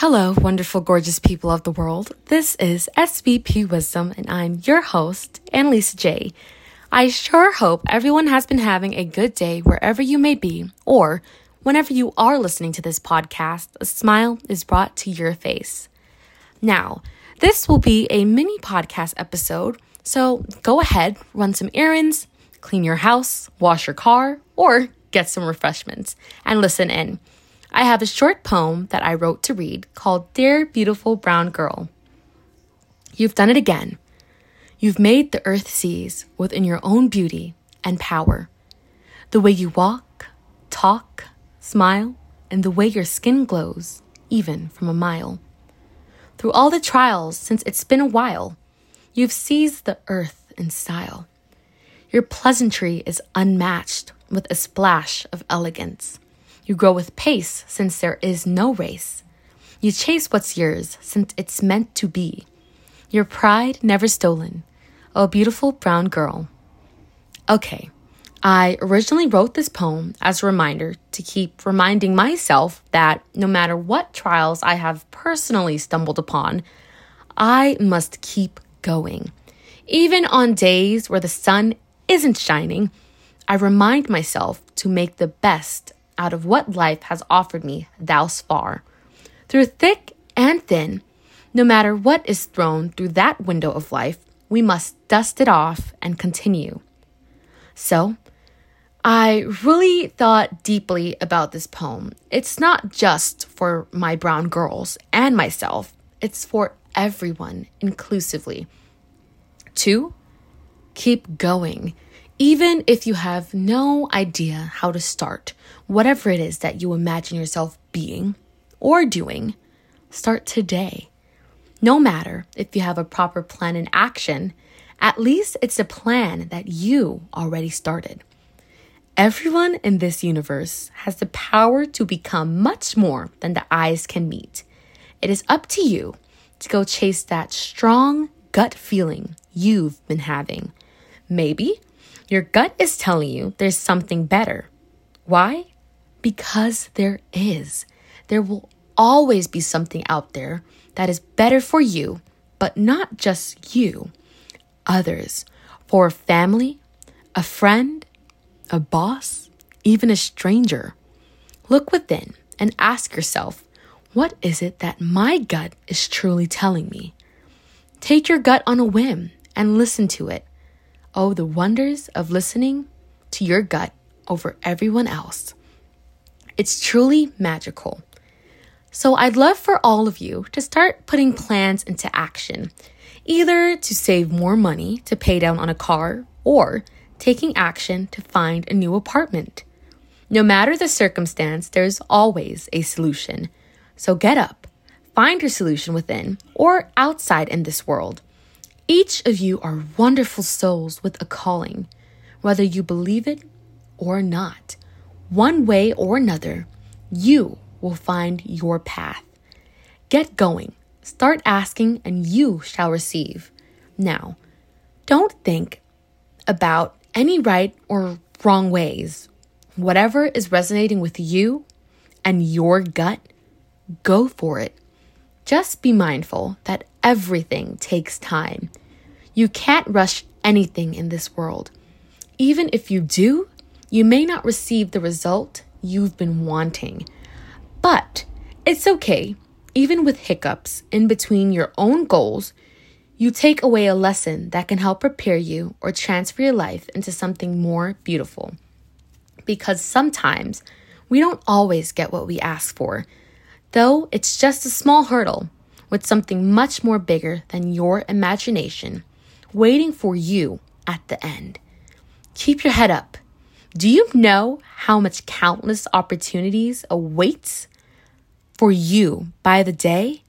Hello, wonderful, gorgeous people of the world. This is SBP Wisdom, and I'm your host, Annalisa J. I sure hope everyone has been having a good day wherever you may be, or whenever you are listening to this podcast, a smile is brought to your face. Now, this will be a mini podcast episode, so go ahead, run some errands, clean your house, wash your car, or get some refreshments, and listen in. I have a short poem that I wrote to read called Dear Beautiful Brown Girl. You've done it again. You've made the earth seize within your own beauty and power. The way you walk, talk, smile, and the way your skin glows, even from a mile. Through all the trials since it's been a while, you've seized the earth in style. Your pleasantry is unmatched with a splash of elegance. You grow with pace since there is no race. You chase what's yours since it's meant to be. Your pride never stolen. Oh, beautiful brown girl. Okay, I originally wrote this poem as a reminder to keep reminding myself that no matter what trials I have personally stumbled upon, I must keep going. Even on days where the sun isn't shining, I remind myself to make the best out of what life has offered me thus far. Through thick and thin, no matter what is thrown through that window of life, we must dust it off and continue. So, I really thought deeply about this poem. It's not just for my brown girls and myself, it's for everyone inclusively. To keep going even if you have no idea how to start, whatever it is that you imagine yourself being or doing, start today. No matter if you have a proper plan in action, at least it's a plan that you already started. Everyone in this universe has the power to become much more than the eyes can meet. It is up to you to go chase that strong gut feeling you've been having. Maybe your gut is telling you there's something better. Why? Because there is. There will always be something out there that is better for you, but not just you, others, for a family, a friend, a boss, even a stranger. Look within and ask yourself, what is it that my gut is truly telling me? Take your gut on a whim and listen to it. Oh, the wonders of listening to your gut over everyone else. It's truly magical. So, I'd love for all of you to start putting plans into action, either to save more money to pay down on a car or taking action to find a new apartment. No matter the circumstance, there's always a solution. So, get up, find your solution within or outside in this world each of you are wonderful souls with a calling, whether you believe it or not. One way or another, you will find your path. Get going, start asking, and you shall receive. Now, don't think about any right or wrong ways. Whatever is resonating with you and your gut, go for it. Just be mindful that everything takes time. You can't rush anything in this world. Even if you do, you may not receive the result you've been wanting. But it's okay, even with hiccups in between your own goals, you take away a lesson that can help prepare you or transfer your life into something more beautiful. Because sometimes we don't always get what we ask for, though it's just a small hurdle with something much more bigger than your imagination waiting for you at the end. Keep your head up. Do you know how much countless opportunities awaits for you by the day?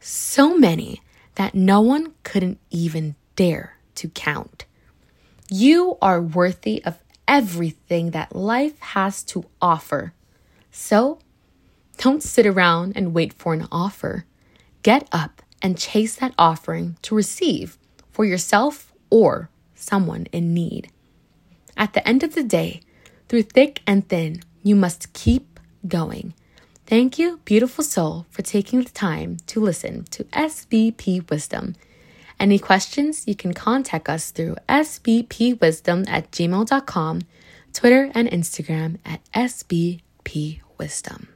So many that no one couldn't even dare to count. You are worthy of everything that life has to offer. So, don't sit around and wait for an offer. Get up and chase that offering to receive for yourself or someone in need. At the end of the day, through thick and thin, you must keep going. Thank you, beautiful soul, for taking the time to listen to SBP Wisdom. Any questions, you can contact us through sbpwisdom at gmail.com, Twitter, and Instagram at sbpwisdom.